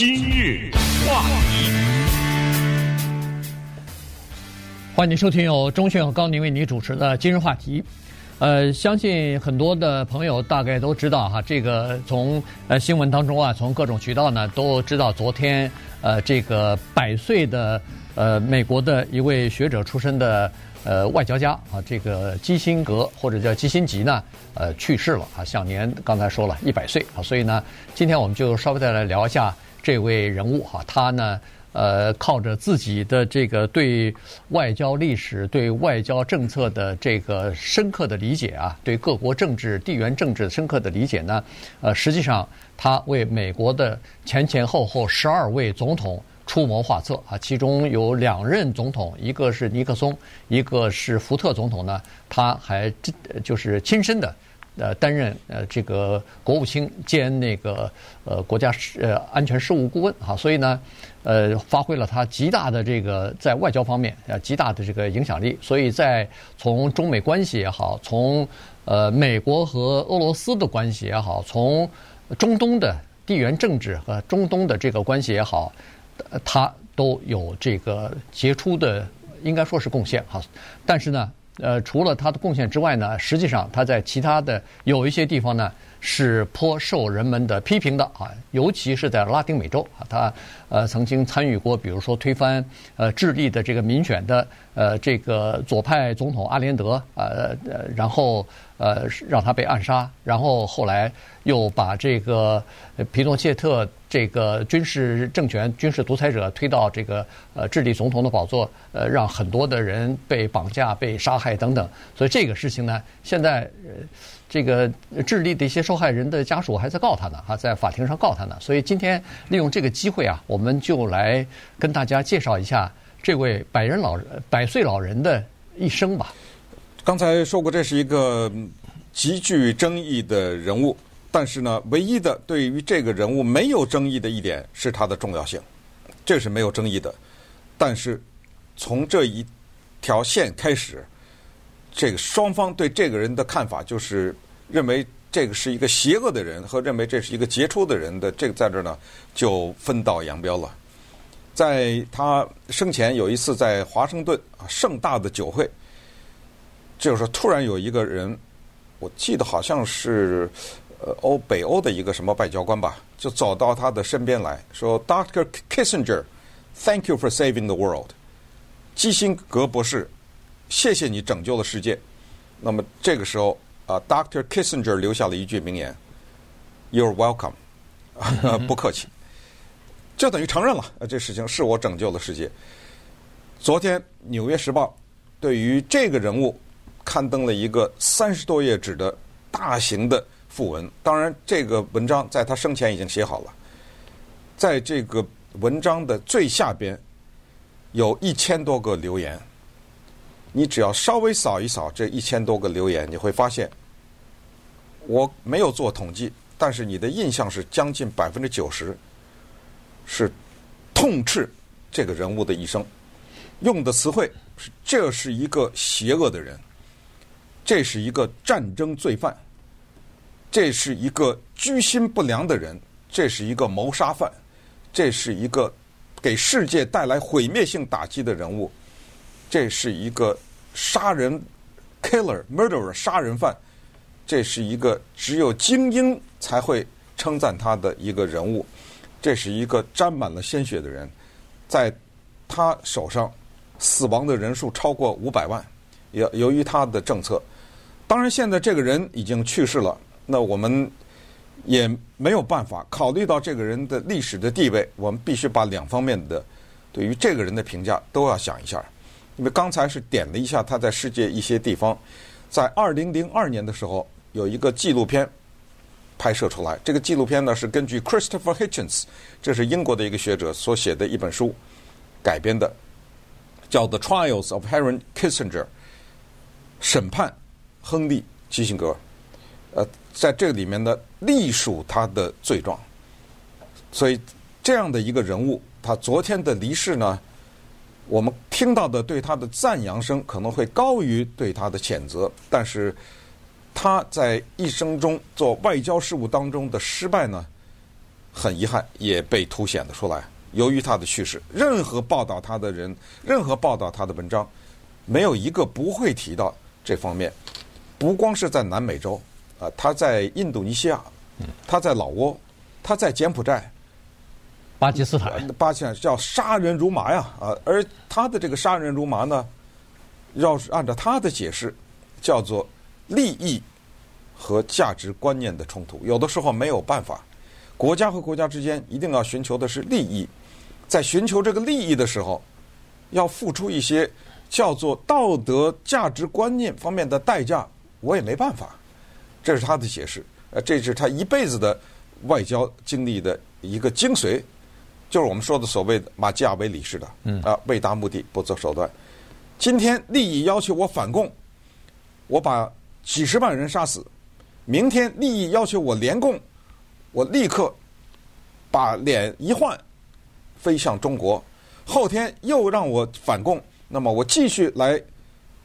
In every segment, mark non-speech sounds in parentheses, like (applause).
今日话题，欢迎收听由钟迅和高宁为你主持的今日话题。呃，相信很多的朋友大概都知道哈，这个从呃新闻当中啊，从各种渠道呢都知道，昨天呃这个百岁的呃美国的一位学者出身的呃外交家啊，这个基辛格或者叫基辛吉呢，呃去世了啊，享年刚才说了一百岁啊，所以呢，今天我们就稍微再来聊一下这位人物哈，他呢。呃，靠着自己的这个对外交历史、对外交政策的这个深刻的理解啊，对各国政治、地缘政治深刻的理解呢，呃，实际上他为美国的前前后后十二位总统出谋划策啊，其中有两任总统，一个是尼克松，一个是福特总统呢，他还就是亲身的。呃，担任呃这个国务卿兼那个呃国家呃安全事务顾问哈，所以呢，呃发挥了他极大的这个在外交方面呃极大的这个影响力，所以在从中美关系也好，从呃美国和俄罗斯的关系也好，从中东的地缘政治和中东的这个关系也好，他都有这个杰出的应该说是贡献哈，但是呢。呃，除了他的贡献之外呢，实际上他在其他的有一些地方呢是颇受人们的批评的啊，尤其是在拉丁美洲啊，他呃曾经参与过，比如说推翻呃智利的这个民选的呃这个左派总统阿连德呃呃，然后呃让他被暗杀，然后后来又把这个皮诺切特。这个军事政权、军事独裁者推到这个呃智利总统的宝座，呃，让很多的人被绑架、被杀害等等。所以这个事情呢，现在呃，这个智利的一些受害人的家属还在告他呢，哈，在法庭上告他呢。所以今天利用这个机会啊，我们就来跟大家介绍一下这位百人老人、百岁老人的一生吧。刚才说过，这是一个极具争议的人物。但是呢，唯一的对于这个人物没有争议的一点是他的重要性，这是没有争议的。但是从这一条线开始，这个双方对这个人的看法就是认为这个是一个邪恶的人和认为这是一个杰出的人的这个在这儿呢就分道扬镳了。在他生前有一次在华盛顿啊盛大的酒会，就是说突然有一个人，我记得好像是。呃，欧北欧的一个什么外交官吧，就走到他的身边来说：“Dr. Kissinger，Thank you for saving the world。”基辛格博士，谢谢你拯救了世界。那么这个时候啊，Dr. Kissinger 留下了一句名言：“You're welcome。”不客气，就等于承认了，这事情是我拯救了世界。昨天《纽约时报》对于这个人物刊登了一个三十多页纸的大型的。訃文，当然，这个文章在他生前已经写好了。在这个文章的最下边，有一千多个留言。你只要稍微扫一扫这一千多个留言，你会发现，我没有做统计，但是你的印象是将近百分之九十是痛斥这个人物的一生，用的词汇是：这是一个邪恶的人，这是一个战争罪犯。这是一个居心不良的人，这是一个谋杀犯，这是一个给世界带来毁灭性打击的人物，这是一个杀人 killer murderer 杀人犯，这是一个只有精英才会称赞他的一个人物，这是一个沾满了鲜血的人，在他手上死亡的人数超过五百万，由由于他的政策，当然现在这个人已经去世了。那我们也没有办法考虑到这个人的历史的地位，我们必须把两方面的对于这个人的评价都要想一下。因为刚才是点了一下他在世界一些地方，在二零零二年的时候有一个纪录片拍摄出来，这个纪录片呢是根据 Christopher Hitchens，这是英国的一个学者所写的一本书改编的，叫《The Trials of Henry Kissinger》，审判亨利·基辛格。呃，在这里面呢，隶属他的罪状，所以这样的一个人物，他昨天的离世呢，我们听到的对他的赞扬声可能会高于对他的谴责，但是他在一生中做外交事务当中的失败呢，很遗憾也被凸显了出来。由于他的去世，任何报道他的人，任何报道他的文章，没有一个不会提到这方面。不光是在南美洲，啊，他在印度尼西亚，他在老挝，他在柬埔寨，巴基斯坦，巴基斯坦叫杀人如麻呀，啊，而他的这个杀人如麻呢，要是按照他的解释，叫做利益和价值观念的冲突，有的时候没有办法，国家和国家之间一定要寻求的是利益。在寻求这个利益的时候，要付出一些叫做道德价值观念方面的代价，我也没办法。这是他的解释，呃，这是他一辈子的外交经历的一个精髓，就是我们说的所谓的马基雅维里式的，嗯啊，为达目的不择手段。今天利益要求我反共，我把几十万人杀死；明天利益要求我联共，我立刻把脸一换。飞向中国，后天又让我反共，那么我继续来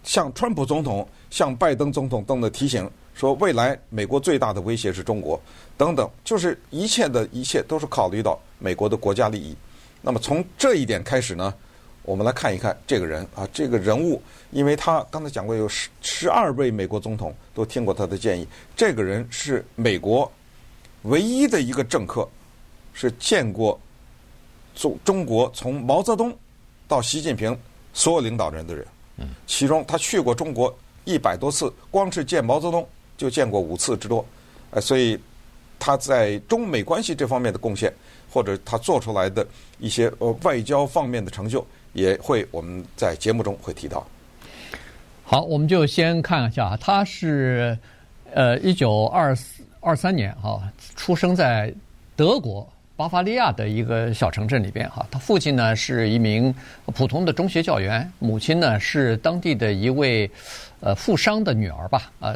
向川普总统、向拜登总统等的提醒，说未来美国最大的威胁是中国，等等，就是一切的一切都是考虑到美国的国家利益。那么从这一点开始呢，我们来看一看这个人啊，这个人物，因为他刚才讲过有十十二位美国总统都听过他的建议，这个人是美国唯一的一个政客，是见过。中中国从毛泽东到习近平所有领导人的人，其中他去过中国一百多次，光是见毛泽东就见过五次之多，呃，所以他在中美关系这方面的贡献，或者他做出来的一些呃外交方面的成就，也会我们在节目中会提到。好，我们就先看一下，他是呃一九二二三年哈出生在德国。巴伐利亚的一个小城镇里边，哈，他父亲呢是一名普通的中学教员，母亲呢是当地的一位呃富商的女儿吧，啊，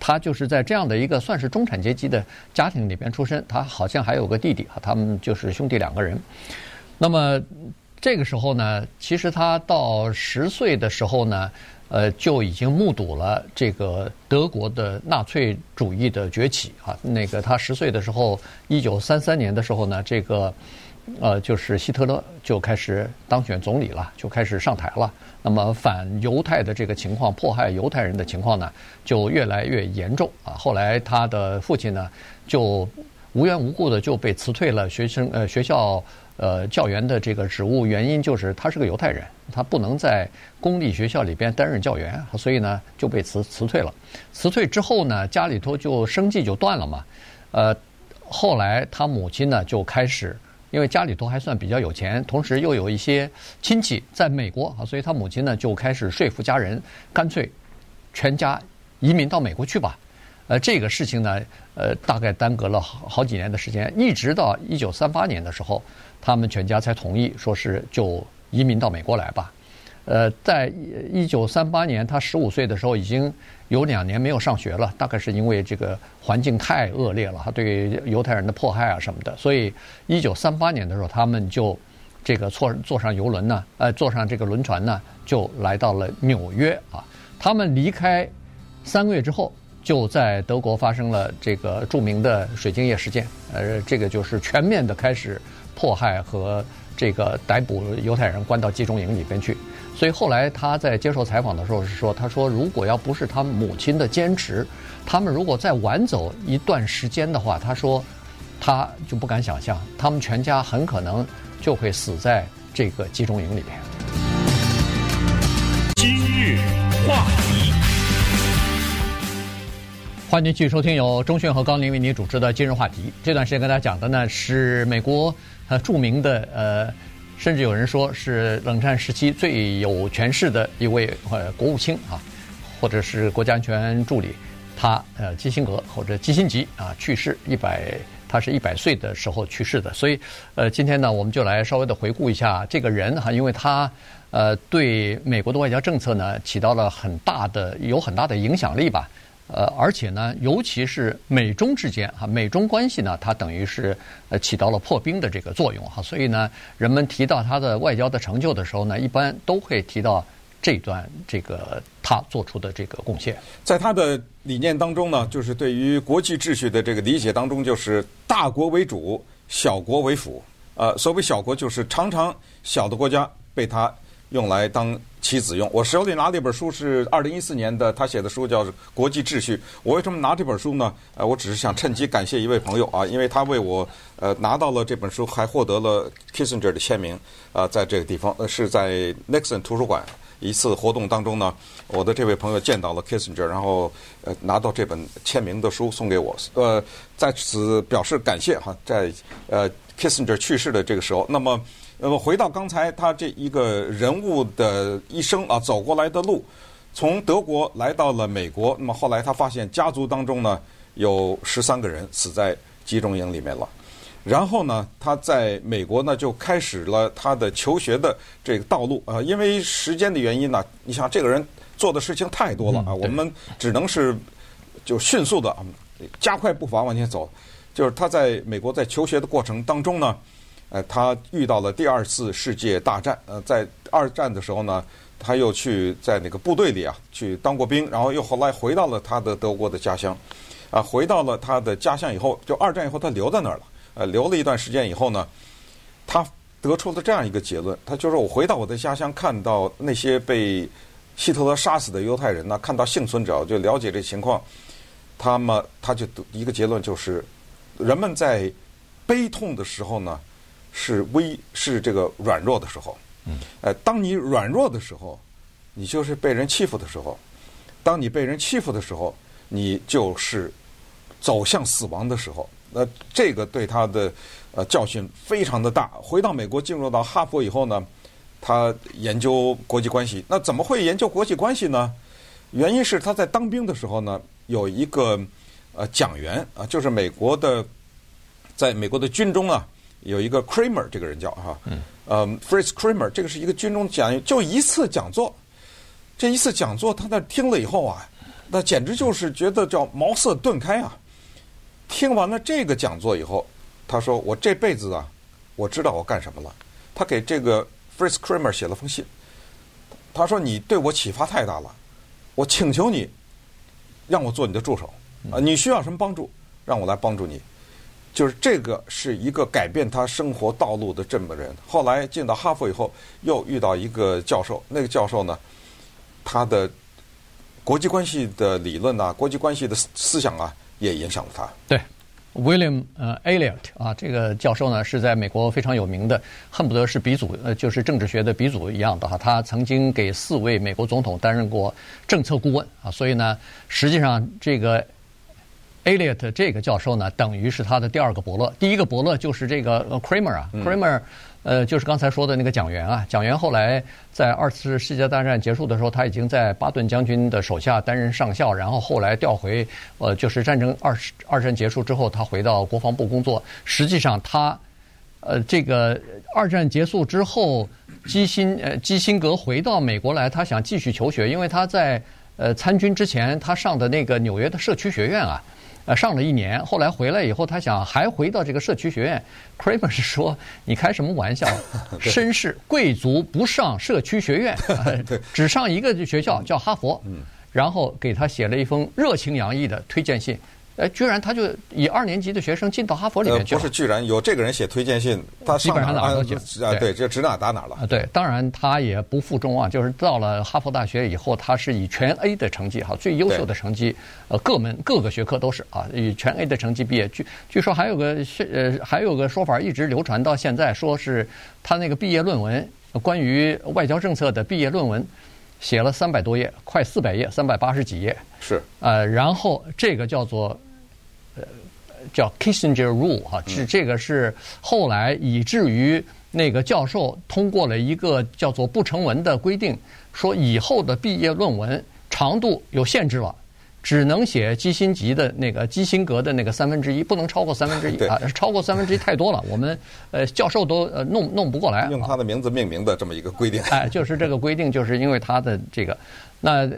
她就是在这样的一个算是中产阶级的家庭里边出身，她好像还有个弟弟，哈，他们就是兄弟两个人。那么这个时候呢，其实他到十岁的时候呢。呃，就已经目睹了这个德国的纳粹主义的崛起啊。那个他十岁的时候，一九三三年的时候呢，这个呃，就是希特勒就开始当选总理了，就开始上台了。那么反犹太的这个情况，迫害犹太人的情况呢，就越来越严重啊。后来他的父亲呢，就无缘无故的就被辞退了学生呃学校。呃，教员的这个职务原因就是他是个犹太人，他不能在公立学校里边担任教员，所以呢就被辞辞退了。辞退之后呢，家里头就生计就断了嘛。呃，后来他母亲呢就开始，因为家里头还算比较有钱，同时又有一些亲戚在美国啊，所以他母亲呢就开始说服家人，干脆全家移民到美国去吧。呃，这个事情呢，呃，大概耽搁了好好几年的时间，一直到一九三八年的时候。他们全家才同意，说是就移民到美国来吧。呃，在一九三八年，他十五岁的时候，已经有两年没有上学了，大概是因为这个环境太恶劣了，他对犹太人的迫害啊什么的。所以一九三八年的时候，他们就这个坐坐上游轮呢，呃，坐上这个轮船呢，就来到了纽约啊。他们离开三个月之后，就在德国发生了这个著名的水晶夜事件，呃，这个就是全面的开始。迫害和这个逮捕犹太人，关到集中营里边去。所以后来他在接受采访的时候是说：“他说如果要不是他母亲的坚持，他们如果再晚走一段时间的话，他说他就不敢想象，他们全家很可能就会死在这个集中营里边。”今日话题，欢迎继续收听由钟迅和高宁为您主持的《今日话题》。这段时间跟大家讲的呢是美国。呃，著名的呃，甚至有人说是冷战时期最有权势的一位呃国务卿啊，或者是国家安全助理，他呃基辛格或者基辛吉啊去世一百，他是一百岁的时候去世的，所以呃今天呢我们就来稍微的回顾一下这个人哈，因为他呃对美国的外交政策呢起到了很大的有很大的影响力吧。呃，而且呢，尤其是美中之间哈，美中关系呢，它等于是呃起到了破冰的这个作用哈，所以呢，人们提到他的外交的成就的时候呢，一般都会提到这段这个他做出的这个贡献。在他的理念当中呢，就是对于国际秩序的这个理解当中，就是大国为主，小国为辅。呃，所谓小国，就是常常小的国家被他用来当棋子用。我手里拿的一本书是二零一四年的，他写的书叫《国际秩序》。我为什么拿这本书呢？呃，我只是想趁机感谢一位朋友啊，因为他为我呃拿到了这本书，还获得了 Kissinger 的签名。啊、呃，在这个地方，呃，是在 Nixon 图书馆一次活动当中呢，我的这位朋友见到了 Kissinger，然后呃拿到这本签名的书送给我。呃，在此表示感谢哈，在呃 Kissinger 去世的这个时候，那么。那么回到刚才他这一个人物的一生啊，走过来的路，从德国来到了美国。那么后来他发现家族当中呢有十三个人死在集中营里面了。然后呢，他在美国呢就开始了他的求学的这个道路啊。因为时间的原因呢，你想这个人做的事情太多了啊，我们只能是就迅速的加快步伐往前走。就是他在美国在求学的过程当中呢。呃，他遇到了第二次世界大战。呃，在二战的时候呢，他又去在那个部队里啊去当过兵，然后又后来回到了他的德国的家乡。啊，回到了他的家乡以后，就二战以后他留在那儿了。呃，留了一段时间以后呢，他得出了这样一个结论：他就说我回到我的家乡，看到那些被希特勒杀死的犹太人呢，看到幸存者，就了解这情况。他们他就得一个结论就是，人们在悲痛的时候呢。是微是这个软弱的时候，嗯，呃，当你软弱的时候，你就是被人欺负的时候；当你被人欺负的时候，你就是走向死亡的时候。那这个对他的呃教训非常的大。回到美国，进入到哈佛以后呢，他研究国际关系。那怎么会研究国际关系呢？原因是他在当兵的时候呢，有一个呃讲员啊，就是美国的，在美国的军中啊。有一个 Kramer 这个人叫哈，嗯，呃，Fritz Kramer 这个是一个军中讲员，就一次讲座，这一次讲座他那听了以后啊，那简直就是觉得叫茅塞顿开啊！听完了这个讲座以后，他说：“我这辈子啊，我知道我干什么了。”他给这个 Fritz Kramer 写了封信，他说：“你对我启发太大了，我请求你让我做你的助手。啊，你需要什么帮助，让我来帮助你。”就是这个是一个改变他生活道路的这么人。后来进到哈佛以后，又遇到一个教授，那个教授呢，他的国际关系的理论啊，国际关系的思想啊，也影响了他。对，William 呃 Elliot 啊，这个教授呢是在美国非常有名的，恨不得是鼻祖，呃，就是政治学的鼻祖一样的哈。他曾经给四位美国总统担任过政策顾问啊，所以呢，实际上这个。Elliot 这个教授呢，等于是他的第二个伯乐。第一个伯乐就是这个 Kramer 啊，Kramer，呃，就是刚才说的那个蒋元啊。蒋元后来在二次世界大战结束的时候，他已经在巴顿将军的手下担任上校，然后后来调回，呃，就是战争二二战结束之后，他回到国防部工作。实际上他，呃，这个二战结束之后，基辛呃基辛格回到美国来，他想继续求学，因为他在呃参军之前，他上的那个纽约的社区学院啊。呃，上了一年，后来回来以后，他想还回到这个社区学院。Kramer 是说：“你开什么玩笑？(laughs) 绅士贵族不上社区学院，(laughs) 只上一个学校叫哈佛。”然后给他写了一封热情洋溢的推荐信。哎，居然他就以二年级的学生进到哈佛里面去了。不是，居然有这个人写推荐信，他基本上哪儿都行啊。对，就指哪打哪了。啊，对，当然他也不负众望，就是到了哈佛大学以后，他是以全 A 的成绩哈，最优秀的成绩，呃，各门各个学科都是啊，以全 A 的成绩毕业。据据说还有个呃，还有个说法一直流传到现在，说是他那个毕业论文，关于外交政策的毕业论文，写了三百多页，快四百页，三百八十几页。是。呃，然后这个叫做。叫 Kissinger Rule 哈，是这个是后来以至于那个教授通过了一个叫做不成文的规定，说以后的毕业论文长度有限制了，只能写基辛级的那个基辛格的那个三分之一，不能超过三分之一啊，超过三分之一太多了，我们呃教授都呃弄弄不过来。用他的名字命名的这么一个规定。哎，就是这个规定，就是因为他的这个那，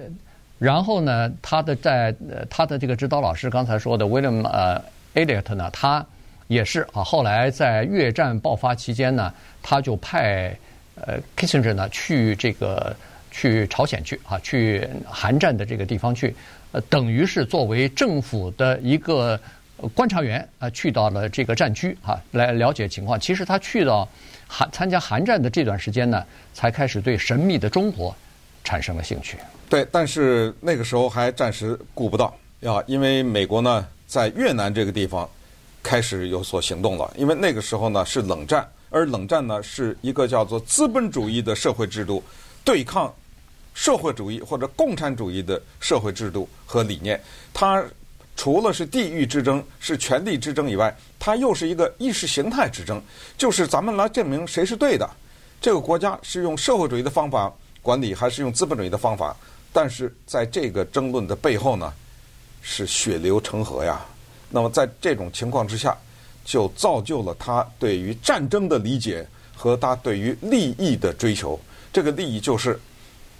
然后呢，他的在呃他的这个指导老师刚才说的 William 呃。Elliot 呢，他也是啊。后来在越战爆发期间呢，他就派呃 Kissinger 呢去这个去朝鲜去啊，去韩战的这个地方去，呃，等于是作为政府的一个观察员啊，去到了这个战区啊，来了解情况。其实他去到韩参加韩战的这段时间呢，才开始对神秘的中国产生了兴趣。对，但是那个时候还暂时顾不到啊，因为美国呢在越南这个地方开始有所行动了。因为那个时候呢是冷战，而冷战呢是一个叫做资本主义的社会制度对抗社会主义或者共产主义的社会制度和理念，它。除了是地域之争、是权力之争以外，它又是一个意识形态之争，就是咱们来证明谁是对的。这个国家是用社会主义的方法管理，还是用资本主义的方法？但是在这个争论的背后呢，是血流成河呀。那么在这种情况之下，就造就了他对于战争的理解和他对于利益的追求。这个利益就是，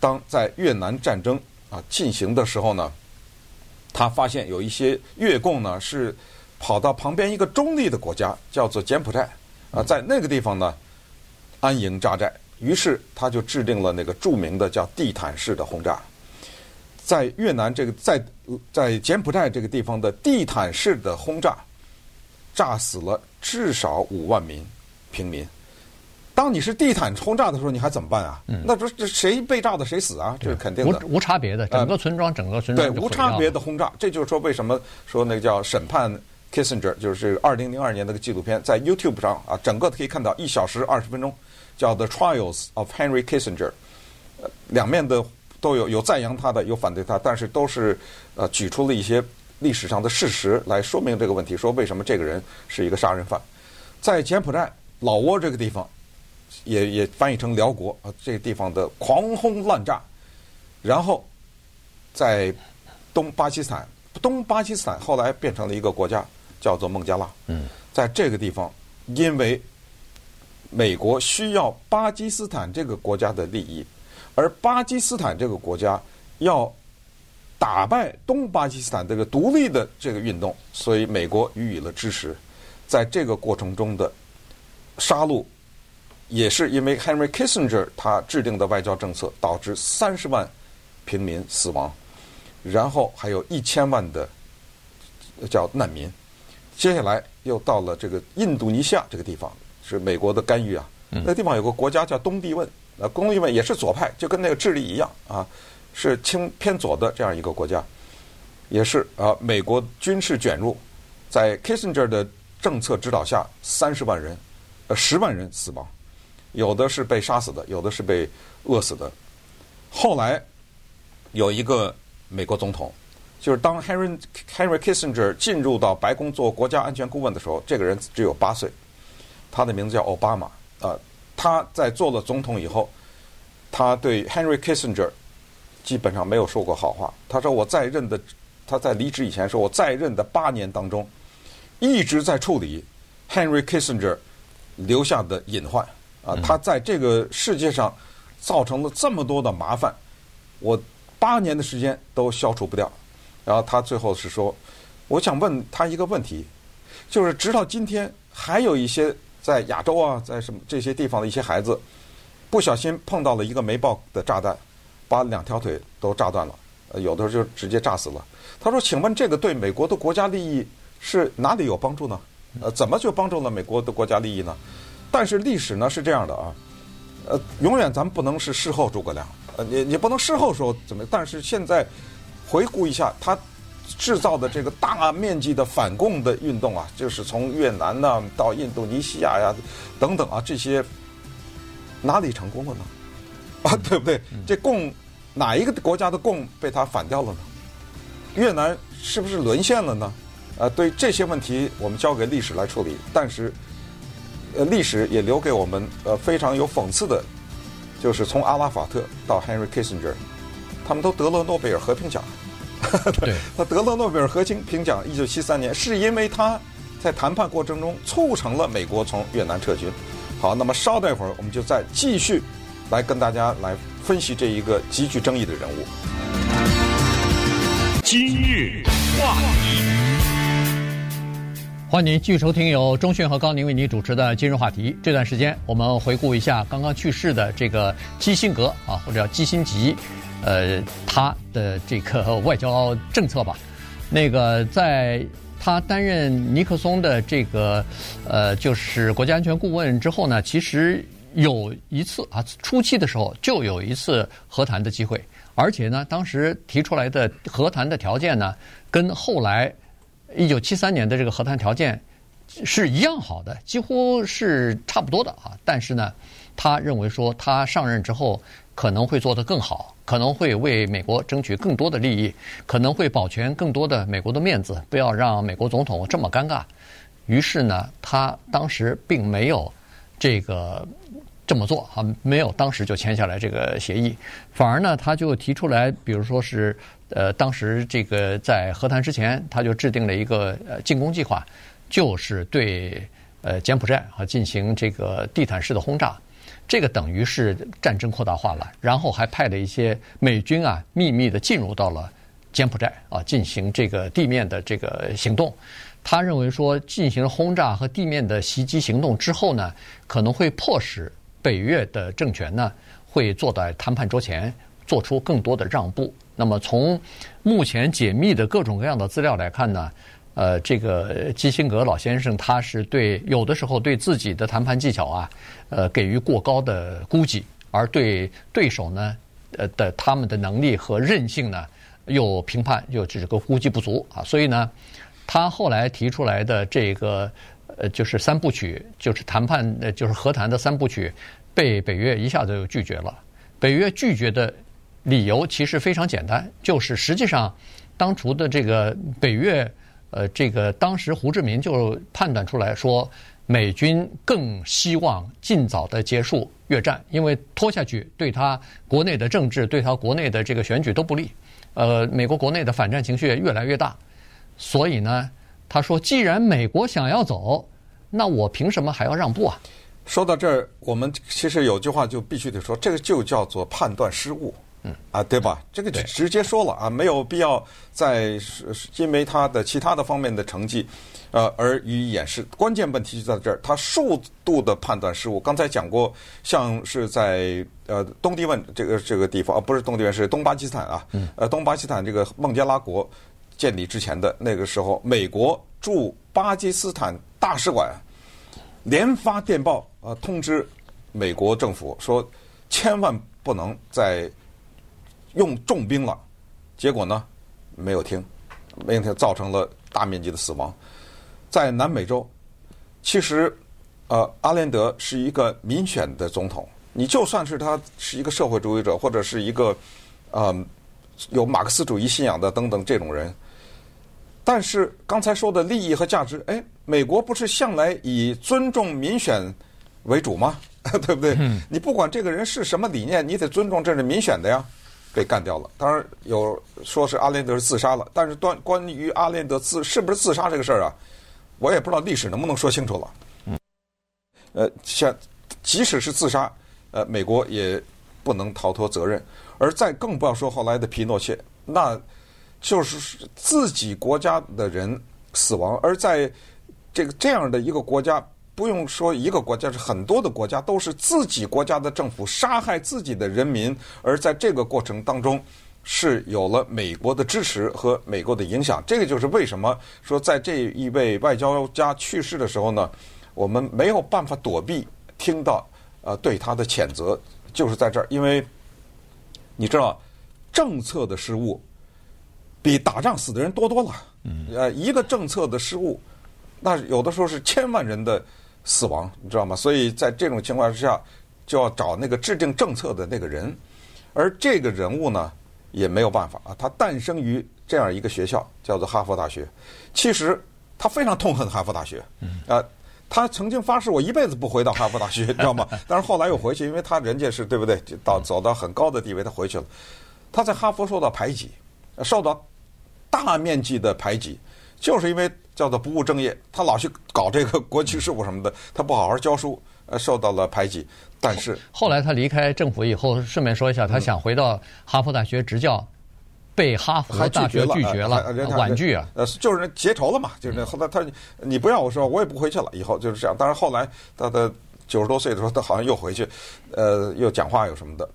当在越南战争啊进行的时候呢。他发现有一些越共呢是跑到旁边一个中立的国家，叫做柬埔寨啊，在那个地方呢安营扎寨。于是他就制定了那个著名的叫地毯式的轰炸，在越南这个在在柬埔寨这个地方的地毯式的轰炸，炸死了至少五万名平民。当你是地毯轰炸的时候，你还怎么办啊？嗯、那不是这谁被炸的谁死啊？这是肯定的，无无差别的，整个村庄，呃、整个村庄对无差别的轰炸。这就是说，为什么说那个叫审判 Kissinger，就是二零零二年那个纪录片，在 YouTube 上啊，整个可以看到一小时二十分钟，叫 The Trials of Henry Kissinger。呃，两面的都有，有赞扬他的，有反对他，但是都是呃举出了一些历史上的事实来说明这个问题，说为什么这个人是一个杀人犯。在柬埔寨老挝这个地方。也也翻译成辽国啊，这个地方的狂轰滥炸，然后在东巴基斯坦，东巴基斯坦后来变成了一个国家，叫做孟加拉。嗯，在这个地方，因为美国需要巴基斯坦这个国家的利益，而巴基斯坦这个国家要打败东巴基斯坦这个独立的这个运动，所以美国予以了支持。在这个过程中的杀戮。也是因为 Henry Kissinger 他制定的外交政策，导致三十万平民死亡，然后还有一千万的叫难民。接下来又到了这个印度尼西亚这个地方，是美国的干预啊。那地方有个国家叫东帝汶，呃，东帝汶也是左派，就跟那个智利一样啊，是轻偏左的这样一个国家，也是啊，美国军事卷入，在 Kissinger 的政策指导下，三十万人，呃，十万人死亡。有的是被杀死的，有的是被饿死的。后来有一个美国总统，就是当 Henry Henry Kissinger 进入到白宫做国家安全顾问的时候，这个人只有八岁，他的名字叫奥巴马。啊，他在做了总统以后，他对 Henry Kissinger 基本上没有说过好话。他说：“我在任的，他在离职以前说，我在任的八年当中，一直在处理 Henry Kissinger 留下的隐患。”啊，他在这个世界上造成了这么多的麻烦，我八年的时间都消除不掉。然后他最后是说，我想问他一个问题，就是直到今天，还有一些在亚洲啊，在什么这些地方的一些孩子，不小心碰到了一个没爆的炸弹，把两条腿都炸断了，呃有的就直接炸死了。他说，请问这个对美国的国家利益是哪里有帮助呢？呃，怎么就帮助了美国的国家利益呢？但是历史呢是这样的啊，呃，永远咱们不能是事后诸葛亮，呃，你你不能事后说怎么。但是现在回顾一下，他制造的这个大面积的反共的运动啊，就是从越南呢、啊、到印度尼西亚呀等等啊，这些哪里成功了呢？(laughs) 啊，对不对？这共哪一个国家的共被他反掉了呢？越南是不是沦陷了呢？呃，对这些问题，我们交给历史来处理。但是。呃，历史也留给我们呃非常有讽刺的，就是从阿拉法特到 Henry Kissinger，他们都得了诺贝尔和平奖。(laughs) 对，他得了诺贝尔和平奖，一九七三年，是因为他在谈判过程中促成了美国从越南撤军。好，那么稍待一会儿，我们就再继续来跟大家来分析这一个极具争议的人物。今日话题。欢迎您继续收听由钟迅和高宁为您主持的今日话题。这段时间，我们回顾一下刚刚去世的这个基辛格啊，或者叫基辛吉，呃，他的这个外交政策吧。(laughs) 那个在他担任尼克松的这个呃，就是国家安全顾问之后呢，其实有一次啊，初期的时候就有一次和谈的机会，而且呢，当时提出来的和谈的条件呢，跟后来一九七三年的这个和谈条件是一样好的，几乎是差不多的啊。但是呢，他认为说他上任之后可能会做得更好。可能会为美国争取更多的利益，可能会保全更多的美国的面子，不要让美国总统这么尴尬。于是呢，他当时并没有这个这么做啊，没有当时就签下来这个协议，反而呢，他就提出来，比如说是呃，当时这个在和谈之前，他就制定了一个呃进攻计划，就是对呃柬埔寨啊进行这个地毯式的轰炸。这个等于是战争扩大化了，然后还派了一些美军啊，秘密地进入到了柬埔寨啊，进行这个地面的这个行动。他认为说，进行了轰炸和地面的袭击行动之后呢，可能会迫使北越的政权呢，会坐在谈判桌前做出更多的让步。那么从目前解密的各种各样的资料来看呢，呃，这个基辛格老先生，他是对有的时候对自己的谈判技巧啊，呃，给予过高的估计，而对对手呢，呃的他们的能力和韧性呢，又评判又这个估计不足啊，所以呢，他后来提出来的这个呃，就是三部曲，就是谈判呃，就是和谈的三部曲，被北约一下子就拒绝了。北约拒绝的理由其实非常简单，就是实际上当初的这个北约。呃，这个当时胡志明就判断出来说，美军更希望尽早的结束越战，因为拖下去对他国内的政治、对他国内的这个选举都不利。呃，美国国内的反战情绪越来越大，所以呢，他说，既然美国想要走，那我凭什么还要让步啊？说到这儿，我们其实有句话就必须得说，这个就叫做判断失误。嗯啊，对吧？这个就直接说了啊，没有必要再因为他的其他的方面的成绩，呃，而予以掩饰。关键问题就在这儿，他数度的判断失误。刚才讲过，像是在呃东帝汶这个这个地方，啊，不是东帝汶，是东巴基斯坦啊。嗯。呃，东巴基斯坦这个孟加拉国建立之前的那个时候，美国驻巴基斯坦大使馆连发电报啊，通知美国政府说，千万不能再。用重兵了，结果呢，没有听，没有听，造成了大面积的死亡。在南美洲，其实，呃，阿连德是一个民选的总统。你就算是他是一个社会主义者，或者是一个，呃，有马克思主义信仰的等等这种人，但是刚才说的利益和价值，哎，美国不是向来以尊重民选为主吗？(laughs) 对不对？嗯。你不管这个人是什么理念，你得尊重这是民选的呀。被干掉了，当然有说是阿连德是自杀了，但是关关于阿连德自是不是自杀这个事儿啊，我也不知道历史能不能说清楚了。嗯，呃，像即使是自杀，呃，美国也不能逃脱责任，而再更不要说后来的皮诺切，那就是自己国家的人死亡，而在这个这样的一个国家。不用说一个国家，是很多的国家都是自己国家的政府杀害自己的人民，而在这个过程当中是有了美国的支持和美国的影响。这个就是为什么说在这一位外交家去世的时候呢，我们没有办法躲避听到呃对他的谴责，就是在这儿，因为你知道政策的失误比打仗死的人多多了。嗯呃，一个政策的失误，那有的时候是千万人的。死亡，你知道吗？所以在这种情况之下，就要找那个制定政策的那个人，而这个人物呢，也没有办法啊。他诞生于这样一个学校，叫做哈佛大学。其实他非常痛恨哈佛大学，啊，他曾经发誓我一辈子不回到哈佛大学，(laughs) 你知道吗？但是后来又回去，因为他人家是对不对？就到走到很高的地位，他回去了。他在哈佛受到排挤，受到大面积的排挤，就是因为。叫做不务正业，他老去搞这个国际事务什么的，他不好好教书，呃，受到了排挤。但是后来他离开政府以后，顺便说一下，他想回到哈佛大学执教，被哈佛大学拒绝了，婉拒啊。呃，就是结仇了嘛，就是那后来他你不要我说，我也不回去了。以后就是这样。但是后来他的九十多岁的时候，他好像又回去，呃，又讲话有什么的？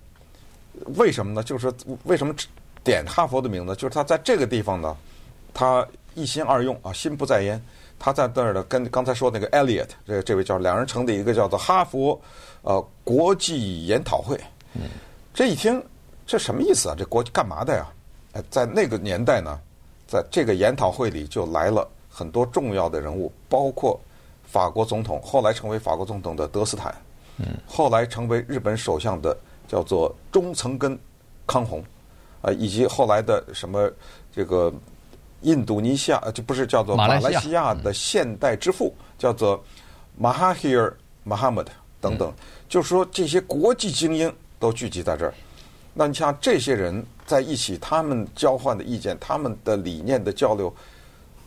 为什么呢？就是说为什么点哈佛的名字？就是他在这个地方呢。他一心二用啊，心不在焉。他在那儿呢，跟刚才说那个 Elliot 这这位叫，两人成立一个叫做哈佛呃国际研讨会。嗯，这一听这什么意思啊？这国干嘛的呀？哎，在那个年代呢，在这个研讨会里就来了很多重要的人物，包括法国总统，后来成为法国总统的德斯坦，嗯，后来成为日本首相的叫做中曾根康弘，啊，以及后来的什么这个。印度尼西亚就不是叫做马来西亚的现代之父，叫做马哈希尔·马哈默德等等，就是说这些国际精英都聚集在这儿。那你像这些人在一起，他们交换的意见，他们的理念的交流。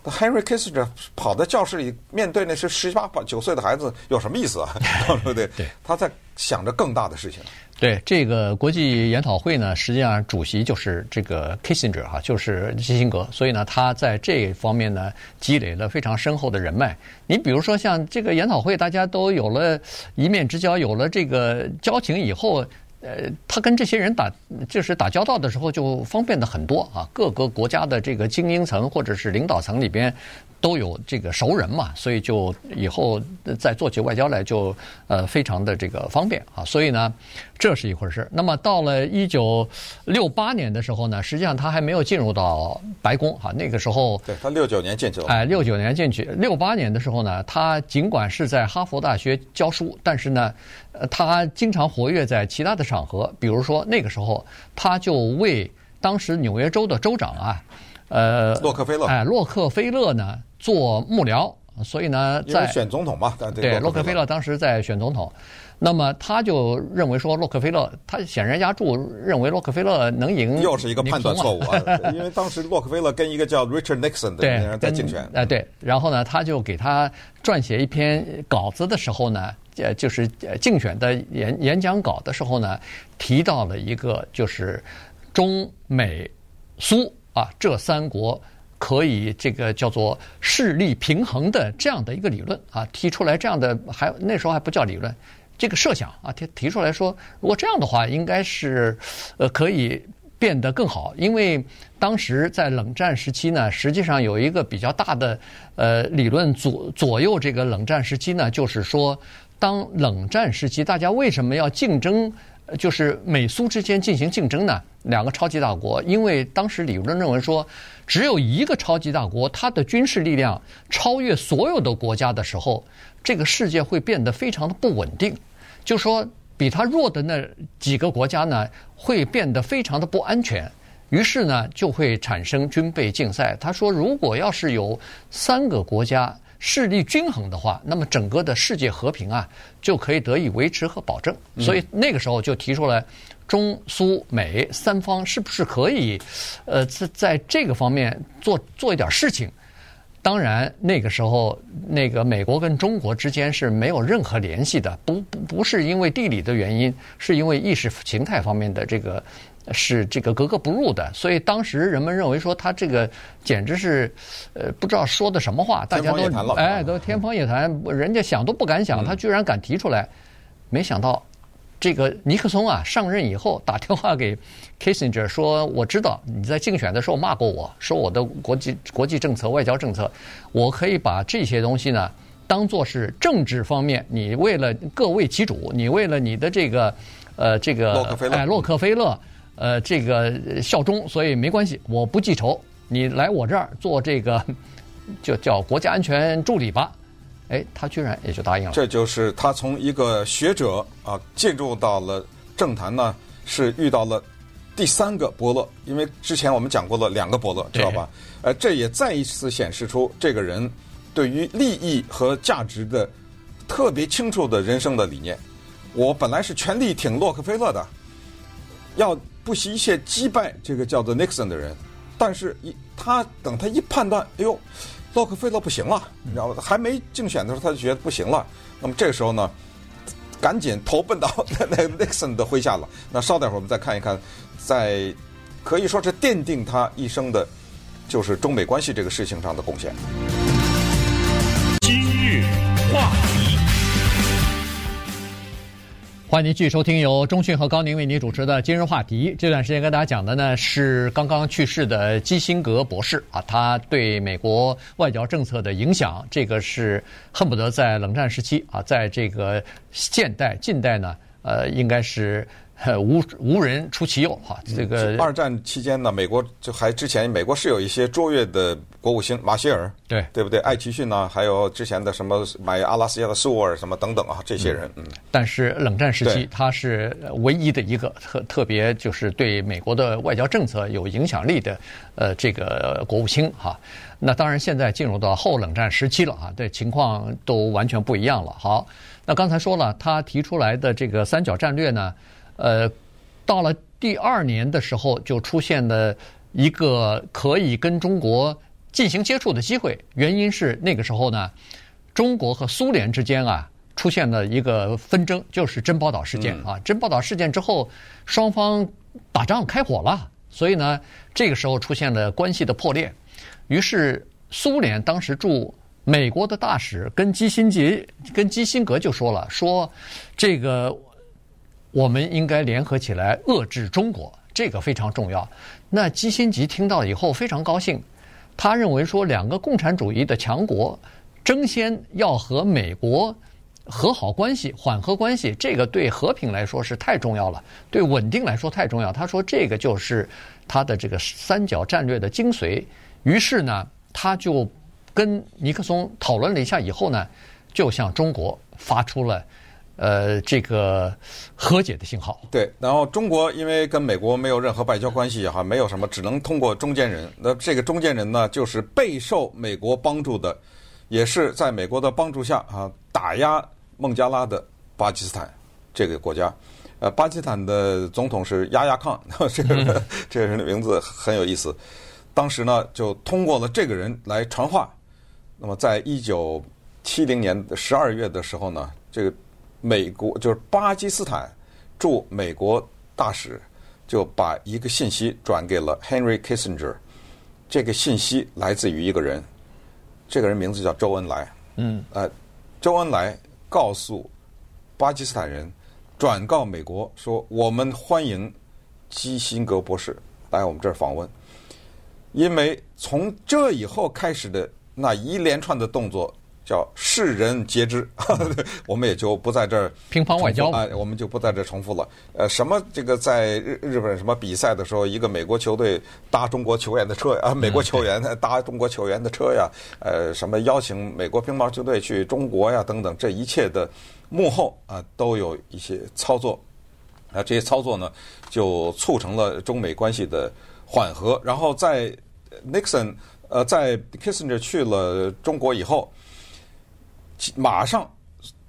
Henry Kissinger 跑到教室里面对那些十八九岁的孩子，有什么意思啊？(laughs) 对不对？对，他在想着更大的事情。对这个国际研讨会呢，实际上主席就是这个 Kissinger 哈，就是基辛格，所以呢，他在这方面呢积累了非常深厚的人脉。你比如说像这个研讨会，大家都有了一面之交，有了这个交情以后。呃，他跟这些人打就是打交道的时候就方便的很多啊，各个国家的这个精英层或者是领导层里边。都有这个熟人嘛，所以就以后再做起外交来就呃非常的这个方便啊，所以呢这是一回事。那么到了一九六八年的时候呢，实际上他还没有进入到白宫啊，那个时候对他六九年进去了，哎，六九年进去，六八年的时候呢，他尽管是在哈佛大学教书，但是呢，呃，他经常活跃在其他的场合，比如说那个时候他就为当时纽约州的州长啊，呃，洛克菲勒，哎，洛克菲勒呢。做幕僚，所以呢，在选总统嘛，对，洛克菲勒。当时在选总统，那么他就认为说，洛克菲勒他显然压注认为洛克菲勒能赢，又是一个判断错误啊，因为当时洛克菲勒跟一个叫 Richard Nixon 的人在竞选，哎对，然后呢，他就给他撰写一篇稿子的时候呢，呃，就是竞选的演演讲稿的时候呢，提到了一个就是中美苏啊这三国。可以这个叫做势力平衡的这样的一个理论啊，提出来这样的还那时候还不叫理论，这个设想啊提提出来说，如果这样的话，应该是呃可以变得更好，因为当时在冷战时期呢，实际上有一个比较大的呃理论左左右这个冷战时期呢，就是说，当冷战时期大家为什么要竞争？就是美苏之间进行竞争呢？两个超级大国，因为当时理论认为说，只有一个超级大国，它的军事力量超越所有的国家的时候，这个世界会变得非常的不稳定。就说比它弱的那几个国家呢，会变得非常的不安全。于是呢，就会产生军备竞赛。他说，如果要是有三个国家。势力均衡的话，那么整个的世界和平啊就可以得以维持和保证。所以那个时候就提出来，中苏美三方是不是可以，呃，在在这个方面做做一点事情？当然，那个时候那个美国跟中国之间是没有任何联系的，不不不是因为地理的原因，是因为意识形态方面的这个。是这个格格不入的，所以当时人们认为说他这个简直是，呃，不知道说的什么话，大家都哎都天方夜谭，人家想都不敢想，他居然敢提出来，没想到这个尼克松啊上任以后打电话给 Kissinger 说，我知道你在竞选的时候骂过我，说我的国际国际政策、外交政策，我可以把这些东西呢当做是政治方面，你为了各为其主，你为了你的这个呃这个哎洛克菲勒。呃，这个效忠，所以没关系，我不记仇。你来我这儿做这个，(laughs) 就叫国家安全助理吧。哎，他居然也就答应了。这就是他从一个学者啊进入到了政坛呢，是遇到了第三个伯乐。因为之前我们讲过了两个伯乐，知道吧？呃，这也再一次显示出这个人对于利益和价值的特别清楚的人生的理念。我本来是全力挺洛克菲勒的，要。不惜一切击败这个叫做 Nixon 的人，但是一他等他一判断，哎呦，洛克菲勒不行了，你知道吧？还没竞选的时候他就觉得不行了。那么这个时候呢，赶紧投奔到那个 Nixon 的麾下了。那稍待会儿我们再看一看，在可以说是奠定他一生的，就是中美关系这个事情上的贡献。今日话题。欢迎您继续收听由中讯和高宁为您主持的今日话题。这段时间跟大家讲的呢是刚刚去世的基辛格博士啊，他对美国外交政策的影响，这个是恨不得在冷战时期啊，在这个现代近代呢，呃，应该是。无无人出其右哈，这个二战期间呢，美国就还之前，美国是有一些卓越的国务卿，马歇尔，对对不对？艾奇逊呢，还有之前的什么买阿拉斯加的苏尔什么等等啊，这些人。嗯，但是冷战时期，他是唯一的一个特特别就是对美国的外交政策有影响力的呃这个国务卿哈。那当然现在进入到后冷战时期了啊，这情况都完全不一样了。好，那刚才说了，他提出来的这个三角战略呢。呃，到了第二年的时候，就出现了一个可以跟中国进行接触的机会。原因是那个时候呢，中国和苏联之间啊出现了一个纷争，就是珍宝岛事件啊。珍宝岛事件之后，双方打仗开火了，所以呢，这个时候出现了关系的破裂。于是苏联当时驻美国的大使跟基辛杰跟基辛格就说了，说这个。我们应该联合起来遏制中国，这个非常重要。那基辛格听到以后非常高兴，他认为说两个共产主义的强国争先要和美国和好关系、缓和关系，这个对和平来说是太重要了，对稳定来说太重要。他说这个就是他的这个三角战略的精髓。于是呢，他就跟尼克松讨论了一下以后呢，就向中国发出了。呃，这个和解的信号。对，然后中国因为跟美国没有任何外交关系哈，没有什么，只能通过中间人。那这个中间人呢，就是备受美国帮助的，也是在美国的帮助下啊，打压孟加拉的巴基斯坦这个国家。呃，巴基斯坦的总统是亚亚康，(laughs) 这个这个人的名字很有意思。当时呢，就通过了这个人来传话。那么，在一九七零年十二月的时候呢，这个。美国就是巴基斯坦驻美国大使就把一个信息转给了 Henry Kissinger，这个信息来自于一个人，这个人名字叫周恩来。嗯，呃，周恩来告诉巴基斯坦人，转告美国说，我们欢迎基辛格博士来我们这儿访问，因为从这以后开始的那一连串的动作。叫世人皆知，(laughs) 我们也就不在这儿乒乓外交啊，我们就不在这儿重复了。呃，什么这个在日日本什么比赛的时候，一个美国球队搭中国球员的车啊，美国球员搭中国球员的车呀，呃，什么邀请美国乒乓球队去中国呀等等，这一切的幕后啊，都有一些操作啊，这些操作呢，就促成了中美关系的缓和。然后在 Nixon 呃，在 Kissinger 去了中国以后。马上，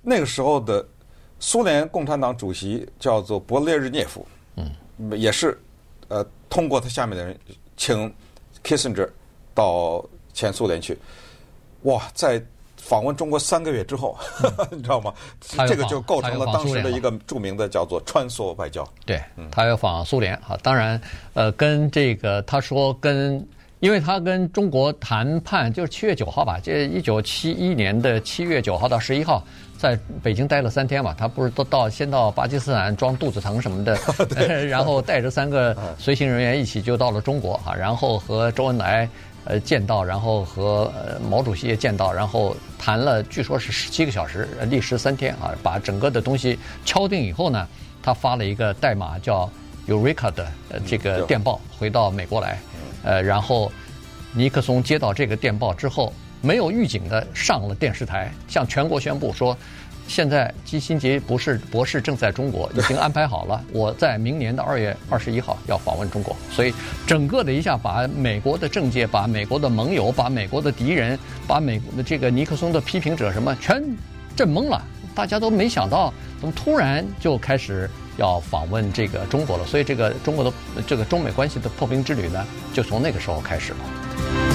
那个时候的苏联共产党主席叫做勃列日涅夫，嗯，也是呃通过他下面的人请 Kissinger 到前苏联去，哇，在访问中国三个月之后，嗯、(laughs) 你知道吗？这个就构成了当时的一个著名的叫做穿梭外交。对，他要访苏联啊，当然呃跟这个他说跟。因为他跟中国谈判，就是七月九号吧，这一九七一年的七月九号到十一号，在北京待了三天嘛。他不是都到先到巴基斯坦装肚子疼什么的，(laughs) (laughs) 然后带着三个随行人员一起就到了中国啊，然后和周恩来呃见到，然后和毛主席也见到，然后谈了，据说是十七个小时，历时三天啊，把整个的东西敲定以后呢，他发了一个代码叫 Eureka 的这个电报回到美国来。呃，然后尼克松接到这个电报之后，没有预警的上了电视台，向全国宣布说，现在基辛杰博士博士正在中国，已经安排好了，我在明年的二月二十一号要访问中国，所以整个的一下把美国的政界、把美国的盟友、把美国的敌人、把美国的这个尼克松的批评者什么全震懵了，大家都没想到，怎么突然就开始。要访问这个中国了，所以这个中国的这个中美关系的破冰之旅呢，就从那个时候开始了。